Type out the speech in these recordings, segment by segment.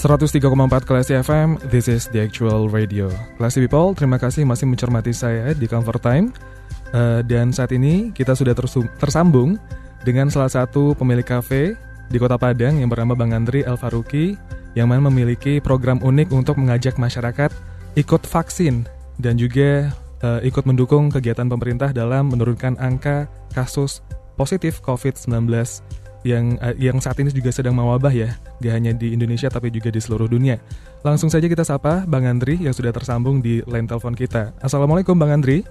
103,4 Klasi FM, this is the actual radio. Klasi People, terima kasih masih mencermati saya di Comfort Time. Uh, dan saat ini kita sudah tersambung dengan salah satu pemilik kafe di Kota Padang yang bernama Bang Andri El Faruki yang mana memiliki program unik untuk mengajak masyarakat ikut vaksin dan juga uh, ikut mendukung kegiatan pemerintah dalam menurunkan angka kasus positif COVID-19 yang uh, yang saat ini juga sedang mewabah ya, gak hanya di Indonesia tapi juga di seluruh dunia. Langsung saja kita sapa Bang Andri yang sudah tersambung di line telepon kita. Assalamualaikum Bang Andri.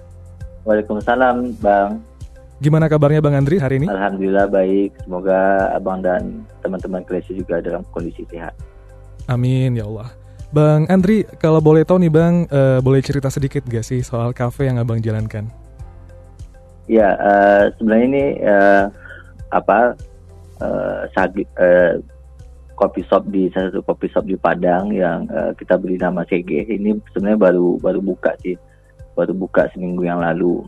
Waalaikumsalam Bang. Gimana kabarnya Bang Andri hari ini? Alhamdulillah baik. Semoga Abang dan teman-teman kreasi juga dalam kondisi sehat. Amin ya Allah. Bang Andri, kalau boleh tahu nih Bang, uh, boleh cerita sedikit gak sih soal kafe yang Abang jalankan? Ya, uh, sebenarnya ini uh, apa uh, sagi, uh, kopi shop di salah satu kopi shop di Padang yang uh, kita beri nama CG ini sebenarnya baru baru buka sih baru buka seminggu yang lalu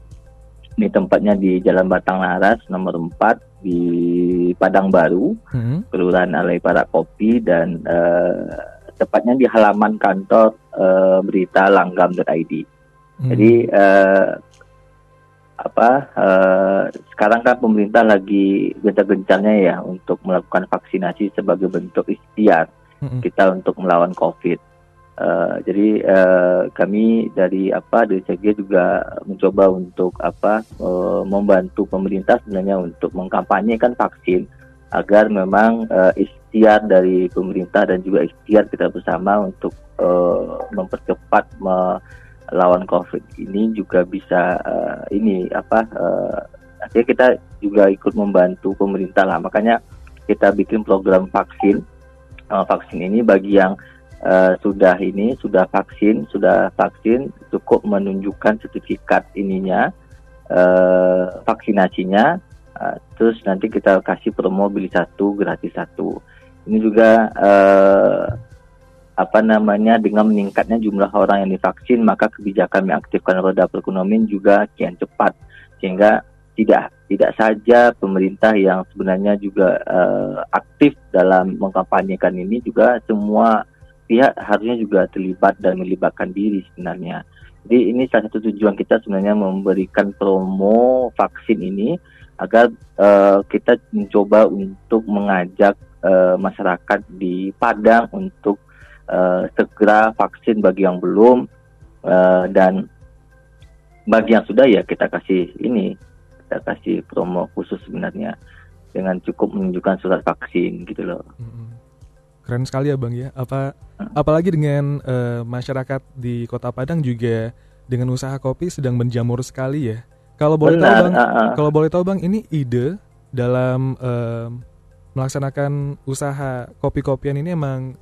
ini tempatnya di Jalan Batang Laras nomor 4 di Padang Baru hmm. Kelurahan Alai Para Kopi dan uh, tepatnya di halaman kantor uh, berita langgam.id hmm. jadi uh, apa uh, sekarang kan pemerintah lagi gencar-gencarnya ya untuk melakukan vaksinasi sebagai bentuk ikhtiar mm-hmm. kita untuk melawan COVID. Uh, jadi uh, kami dari apa dari CG juga mencoba untuk apa uh, membantu pemerintah sebenarnya untuk mengkampanyekan vaksin agar memang uh, ikhtiar dari pemerintah dan juga ikhtiar kita bersama untuk mempercepat me- lawan COVID ini juga bisa uh, ini apa uh, akhirnya kita juga ikut membantu pemerintah lah. Makanya kita bikin program vaksin. Uh, vaksin ini bagi yang uh, sudah ini sudah vaksin sudah vaksin cukup menunjukkan sertifikat ininya uh, vaksinasinya uh, terus nanti kita kasih promo beli satu gratis satu. Ini juga uh, apa namanya dengan meningkatnya jumlah orang yang divaksin maka kebijakan mengaktifkan roda perekonomian juga kian cepat sehingga tidak tidak saja pemerintah yang sebenarnya juga uh, aktif dalam mengkampanyekan ini juga semua pihak harusnya juga terlibat dan melibatkan diri sebenarnya. Jadi ini salah satu tujuan kita sebenarnya memberikan promo vaksin ini agar uh, kita mencoba untuk mengajak uh, masyarakat di Padang untuk uh, segera vaksin bagi yang belum uh, dan bagi yang sudah ya kita kasih ini kita kasih promo khusus sebenarnya dengan cukup menunjukkan surat vaksin gitu loh. Keren sekali ya bang ya. Apa apalagi dengan uh, masyarakat di Kota Padang juga dengan usaha kopi sedang menjamur sekali ya. Kalau boleh Benar, tahu bang, uh, uh. kalau boleh tahu bang, ini ide dalam uh, melaksanakan usaha kopi-kopian ini emang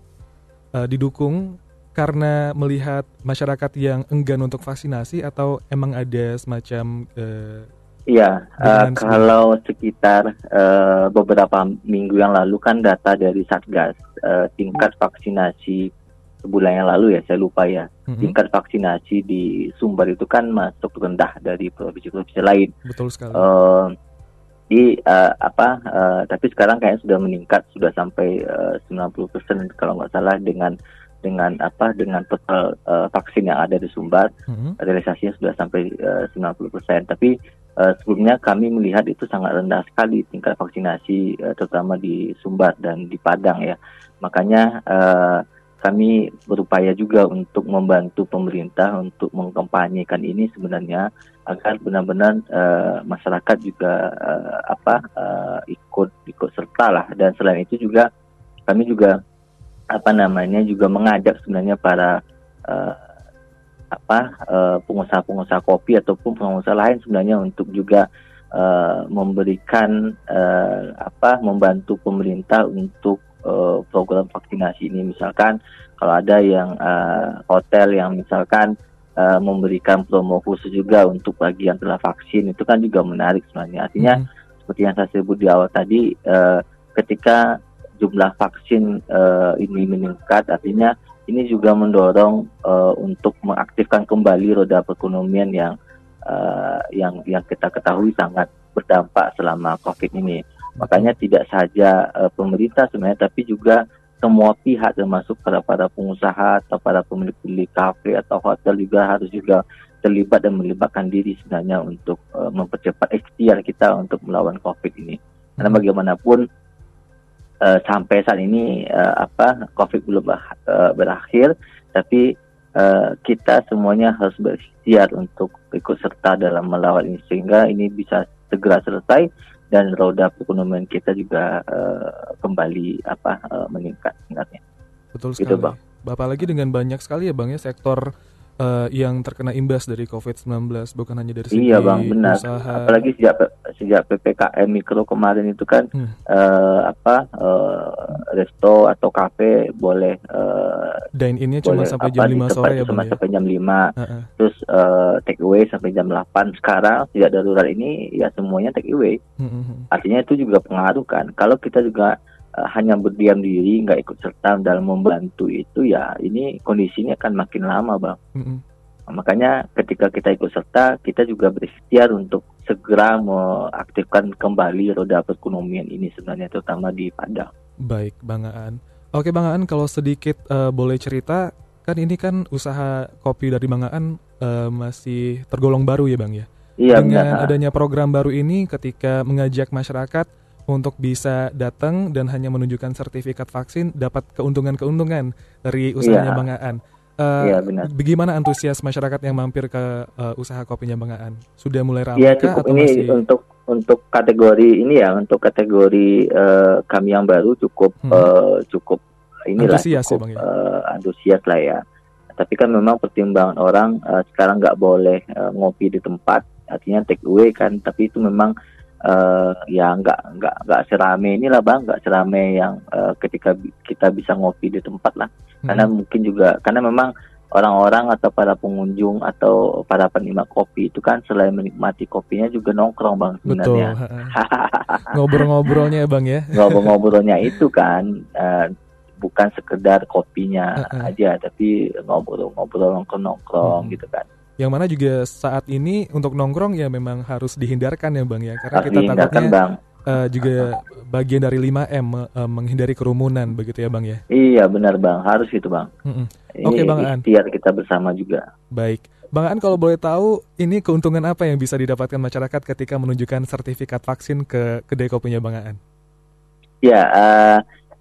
uh, didukung karena melihat masyarakat yang enggan untuk vaksinasi atau emang ada semacam uh, Iya, uh, kalau sekitar uh, beberapa minggu yang lalu kan data dari Satgas uh, tingkat vaksinasi sebulan yang lalu ya saya lupa ya mm-hmm. tingkat vaksinasi di Sumbar itu kan masuk rendah dari provinsi-provinsi lain. Betul sekali. Uh, di uh, apa uh, tapi sekarang kayaknya sudah meningkat sudah sampai uh, 90% kalau nggak salah dengan dengan apa dengan total uh, vaksin yang ada di Sumbar. Mm-hmm. realisasinya sudah sampai uh, 90% tapi uh, sebelumnya kami melihat itu sangat rendah sekali tingkat vaksinasi uh, terutama di Sumbar dan di Padang ya. Makanya uh, kami berupaya juga untuk membantu pemerintah untuk mengkampanyekan ini sebenarnya agar benar-benar uh, masyarakat juga uh, apa uh, ikut ikut serta lah. Dan selain itu juga kami juga apa namanya juga mengajak sebenarnya para uh, apa pengusaha-pengusaha kopi ataupun pengusaha lain sebenarnya untuk juga uh, memberikan uh, apa membantu pemerintah untuk uh, program vaksinasi ini misalkan kalau ada yang uh, hotel yang misalkan uh, memberikan promo khusus juga untuk bagi yang telah vaksin itu kan juga menarik sebenarnya artinya hmm. seperti yang saya sebut di awal tadi uh, ketika jumlah vaksin uh, ini meningkat artinya ini juga mendorong uh, untuk mengaktifkan kembali roda perekonomian yang uh, yang yang kita ketahui sangat berdampak selama COVID ini. Makanya tidak saja uh, pemerintah sebenarnya, tapi juga semua pihak termasuk para para pengusaha atau para pemilik-pemilik kafe atau hotel juga harus juga terlibat dan melibatkan diri sebenarnya untuk uh, mempercepat ikhtiar kita untuk melawan COVID ini. Karena hmm. bagaimanapun uh, sampai saat ini uh, apa COVID belum uh, berakhir, tapi uh, kita semuanya harus berikhtiar untuk ikut serta dalam melawan ini sehingga ini bisa segera selesai dan roda perekonomian kita juga uh, kembali apa uh, meningkat sebenarnya. Betul gitu, sekali. Gitu, bang. Bapak lagi dengan banyak sekali ya bang ya sektor uh, yang terkena imbas dari COVID-19 bukan hanya dari segi Iya bang benar. Usaha. Apalagi sejak sejak ppkm mikro kemarin itu kan hmm. uh, apa uh, resto atau kafe boleh uh, dine innya cuma sampai jam lima sore ya bang. Ya? Sampai jam lima. Uh -uh. Terus uh, take away sampai jam 8 Sekarang sejak darurat ini ya semuanya take away. Hmm. hmm, hmm. Artinya itu juga pengaruh kan. Kalau kita juga uh, hanya berdiam diri nggak ikut serta dalam membantu itu ya ini kondisinya akan makin lama bang mm-hmm. makanya ketika kita ikut serta kita juga berikhtiar untuk segera mengaktifkan kembali roda perekonomian ini sebenarnya terutama di Padang baik bang Aan oke bang Aan kalau sedikit uh, boleh cerita kan ini kan usaha kopi dari bang Aan uh, masih tergolong baru ya bang ya Iya, Dengan benar. adanya program baru ini ketika mengajak masyarakat untuk bisa datang dan hanya menunjukkan sertifikat vaksin dapat keuntungan-keuntungan dari usahanya ya. Bang Aan. Uh, ya, benar. Bagaimana antusias masyarakat yang mampir ke uh, usaha kopinya Bang Aan? Sudah mulai ramai ya, cukup atau ini masih... untuk untuk kategori ini ya, untuk kategori uh, kami yang baru cukup hmm. uh, cukup inilah antusias cukup, ya, Bang, ya? Uh, antusias lah ya. Tapi kan memang pertimbangan orang uh, sekarang nggak boleh uh, ngopi di tempat, artinya take away kan. Tapi itu memang uh, ya nggak nggak nggak serame inilah bang. Nggak serame yang uh, ketika kita bisa ngopi di tempat lah. Hmm. karena mungkin juga karena memang orang-orang atau para pengunjung atau para penikmat kopi itu kan selain menikmati kopinya juga nongkrong bang sebenarnya. Ngobrol-ngobrolnya bang ya? Ngobrol-ngobrolnya itu kan uh, bukan sekedar kopinya aja tapi ngobrol-ngobrol nongkrong-nongkrong hmm. gitu kan yang mana juga saat ini untuk nongkrong ya memang harus dihindarkan ya bang ya. Karena kita takutnya bang. Uh, juga bagian dari 5M uh, eh, menghindari kerumunan begitu ya bang ya? Iya benar bang. Harus gitu bang. Mm -mm. oke okay, bang An ikhtiar kita bersama juga. Baik. Bang An kalau boleh tahu ini keuntungan apa yang bisa didapatkan masyarakat ketika menunjukkan sertifikat vaksin ke kedai kopinya Bang An? Ya, uh,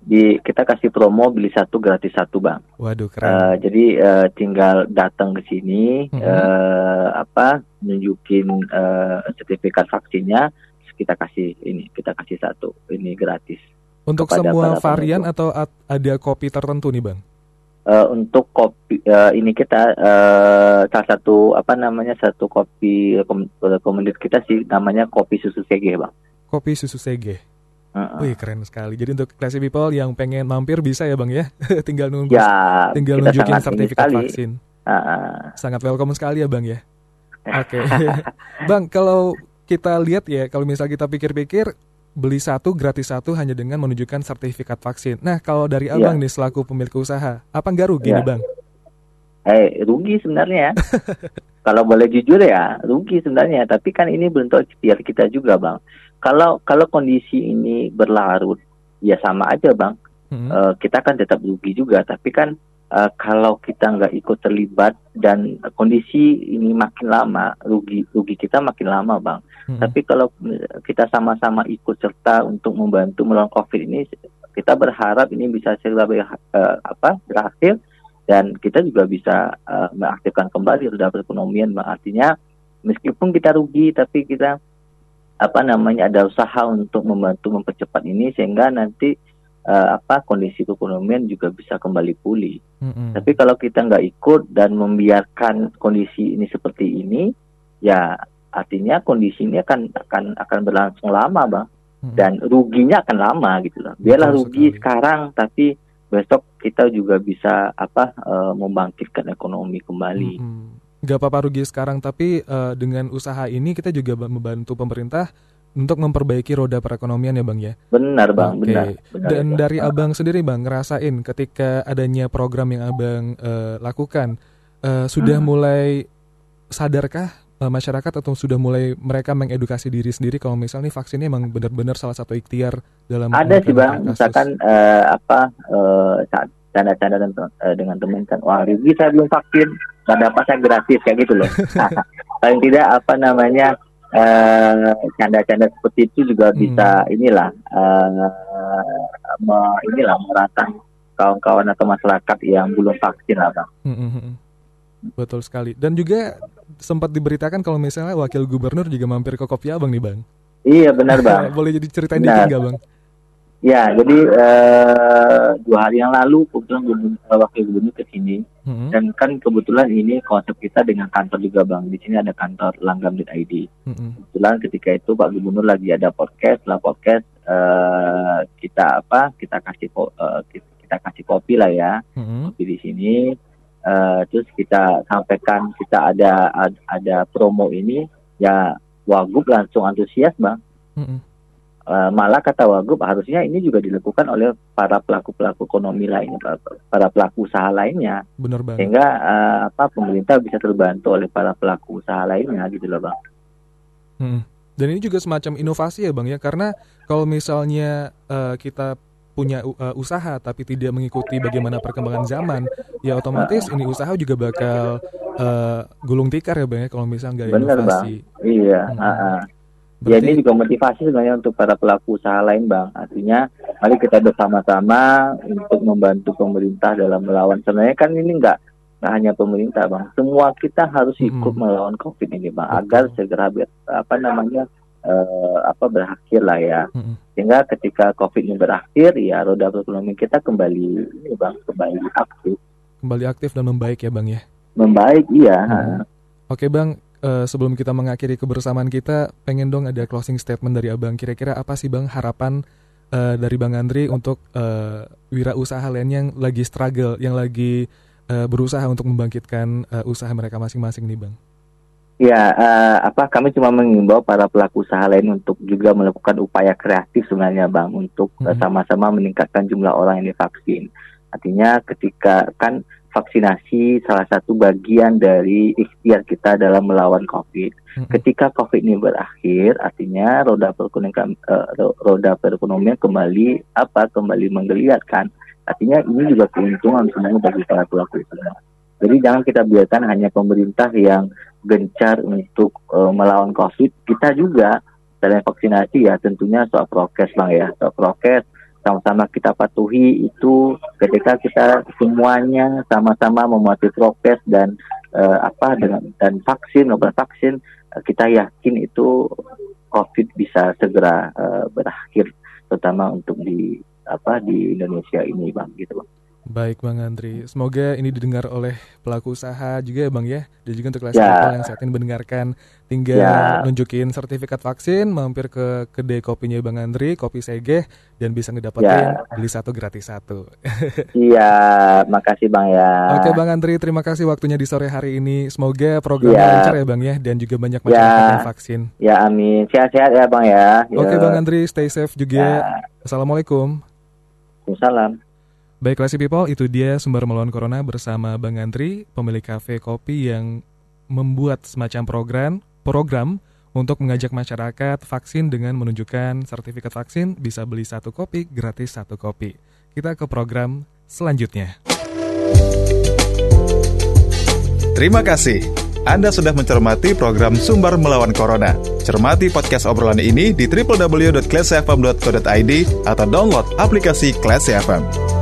di kita kasih promo beli satu gratis satu bang. Waduh keren. Uh, jadi uh, tinggal datang ke sini mm -hmm. uh, apa nunjukin uh, sertifikat vaksinnya kita kasih ini kita kasih satu ini gratis. Untuk semua varian atau ada kopi tertentu nih bang? Uh, untuk kopi uh, ini kita uh, salah satu apa namanya satu kopi komunitas kita sih namanya kopi susu sege bang. Kopi susu sege. Wih keren sekali. Jadi untuk classy people yang pengen mampir bisa ya bang ya, tinggal nunggu, ya, tinggal nunjukin sertifikat vaksin. Uh-uh. Sangat welcome sekali ya bang ya. Oke, okay. bang kalau kita lihat ya, kalau misal kita pikir-pikir beli satu gratis satu hanya dengan menunjukkan sertifikat vaksin. Nah kalau dari ya. abang nih selaku pemilik usaha, apa nggak rugi ya. nih bang? Eh rugi sebenarnya. Kalau boleh jujur ya rugi sebenarnya. Tapi kan ini bentuk ikhtiar kita juga bang kalau kalau kondisi ini berlarut ya sama aja bang hmm. uh, kita kan tetap rugi juga tapi kan uh, kalau kita nggak ikut terlibat dan kondisi ini makin lama rugi rugi kita makin lama bang hmm. tapi kalau kita sama-sama ikut serta untuk membantu melawan covid ini kita berharap ini bisa segera uh, apa berakhir dan kita juga bisa uh, mengaktifkan kembali roda perekonomian artinya meskipun kita rugi tapi kita apa namanya ada usaha untuk membantu mempercepat ini sehingga nanti uh, apa kondisi keekonomian juga bisa kembali pulih. Mm-hmm. Tapi kalau kita nggak ikut dan membiarkan kondisi ini seperti ini, ya artinya kondisi ini akan akan akan berlangsung lama bang Hmm. dan ruginya akan lama gitu loh biarlah Betul rugi sekali. sekarang tapi besok kita juga bisa apa eh, membangkitkan ekonomi kembali Mm-mm. Nggak apa-apa rugi sekarang, tapi eh, dengan usaha ini kita juga ba- membantu pemerintah untuk memperbaiki roda perekonomian ya bang ya. benar bang Oke. benar, benar Dan dari abang sendiri bang ngerasain ketika adanya program yang abang eh, lakukan, eh, sudah Hmm. mulai sadarkah eh, masyarakat atau sudah mulai mereka mengedukasi diri sendiri kalau misalnya nih vaksinnya emang benar-benar salah satu ikhtiar dalam ada sih bang kasus? misalkan eh, apa eh, saat canda-canda dengan, eh, dengan teman kan wah rugi saya belum vaksin nggak dapat saya gratis kayak gitu loh paling tidak apa namanya eh, canda-canda seperti itu juga Hmm. bisa inilah eh, me- inilah merangsang kawan-kawan atau masyarakat yang belum vaksin lah bang Mm, mm, mm. Betul sekali. Dan juga sempat diberitakan kalau misalnya wakil gubernur juga mampir ke kopi abang nih bang. iya benar bang Boleh jadi ceritain Benar. dikit nggak bang? ya jadi eh, dua hari yang lalu kebetulan gubernur, eh, wakil gubernur ke sini Mm, Dan kan kebetulan ini konsep kita dengan kantor juga bang. Di sini ada kantor langgam.id. mm, mm. Kebetulan ketika itu Pak Gubernur lagi ada podcast, lah podcast eh, kita apa? Kita kasih eh, kita, kasih kopi lah ya, Mm, mm. kopi di sini. Eh, terus kita sampaikan kita ada ad- ada promo ini, ya Wagub langsung antusias bang. Mm, mm. Eh, malah kata Wagub harusnya ini juga dilakukan oleh para pelaku pelaku ekonomi lainnya, para, pelaku usaha lainnya Bener banget. sehingga eh, apa pemerintah bisa terbantu oleh para pelaku usaha lainnya gitu loh bang. Mm. Dan ini juga semacam inovasi ya bang ya, karena kalau misalnya eh, kita punya u- eh, usaha tapi tidak mengikuti bagaimana perkembangan zaman, ya otomatis ini usaha juga bakal eh, gulung tikar ya bang ya kalau misalnya nggak Bener bang, inovasi. iya. Hmm. ah, ah. Ya Berarti, ini juga motivasi sebenarnya untuk para pelaku usaha lain bang. Artinya mari kita bersama-sama untuk membantu pemerintah dalam melawan. Sebenarnya kan ini enggak nggak hanya pemerintah bang, semua kita harus ikut Mm-mm. melawan covid ini bang, agar segera apa namanya eh, apa berakhir lah ya. Mm-mm. Sehingga ketika covid ini berakhir, ya roda perekonomian kita kembali ini bang, kembali aktif, kembali aktif dan membaik ya bang ya. membaik iya. Hmm. Oke bang, eh, sebelum kita mengakhiri kebersamaan kita, pengen dong ada closing statement dari abang. Kira-kira apa sih bang harapan eh, dari bang Andri untuk eh, wirausaha lain yang lagi struggle, yang lagi eh, berusaha untuk membangkitkan eh, usaha mereka masing-masing nih bang? Ya, eh, apa kami cuma mengimbau para pelaku usaha lain untuk juga melakukan upaya kreatif sebenarnya Bang untuk eh, Mhm. sama-sama meningkatkan jumlah orang yang divaksin. Artinya ketika kan vaksinasi salah satu bagian dari ikhtiar kita dalam melawan COVID. Mm-mm. Ketika COVID ini berakhir, artinya roda perekonomian ro- roda perekonomian kembali apa kembali menggeliat kan. Artinya ini juga keuntungan sebenarnya bagi para pelaku usaha. Jadi jangan kita biarkan hanya pemerintah yang gencar untuk eh, melawan COVID, kita juga dalam vaksinasi ya tentunya soal prokes bang ya, soal prokes sama-sama kita patuhi itu ketika kita semuanya sama-sama mematuhi prokes dan eh, apa dengan dan vaksin maupun vaksin eh, kita yakin itu COVID bisa segera eh, berakhir terutama untuk di apa di Indonesia ini bang gitu bang. Baik Bang Andri, semoga ini didengar oleh pelaku usaha juga ya Bang ya Dan juga untuk kelas Ya. yang saat ini mendengarkan Tinggal Ya. nunjukin sertifikat vaksin, mampir ke kedai kopinya Bang Andri, kopi Segeh Dan bisa ngedapetin Ya. beli satu gratis satu Iya, makasih bang ya. Oke Bang Andri, terima kasih waktunya di sore hari ini Semoga programnya Ya. lancar ya Bang ya Dan juga banyak masyarakat Ya. yang vaksin Ya amin, sehat-sehat ya bang ya. Oke Ya. Bang Andri, stay safe juga Ya. Assalamualaikum Salam. Baik, Classy People, itu dia sumber melawan corona bersama Bang Andri, pemilik kafe kopi yang membuat semacam program program untuk mengajak masyarakat vaksin dengan menunjukkan sertifikat vaksin bisa beli satu kopi gratis satu kopi. Kita ke program selanjutnya. Terima kasih. Anda sudah mencermati program Sumber Melawan Corona. Cermati podcast obrolan ini di www.classfm.co.id atau download aplikasi Classy FM.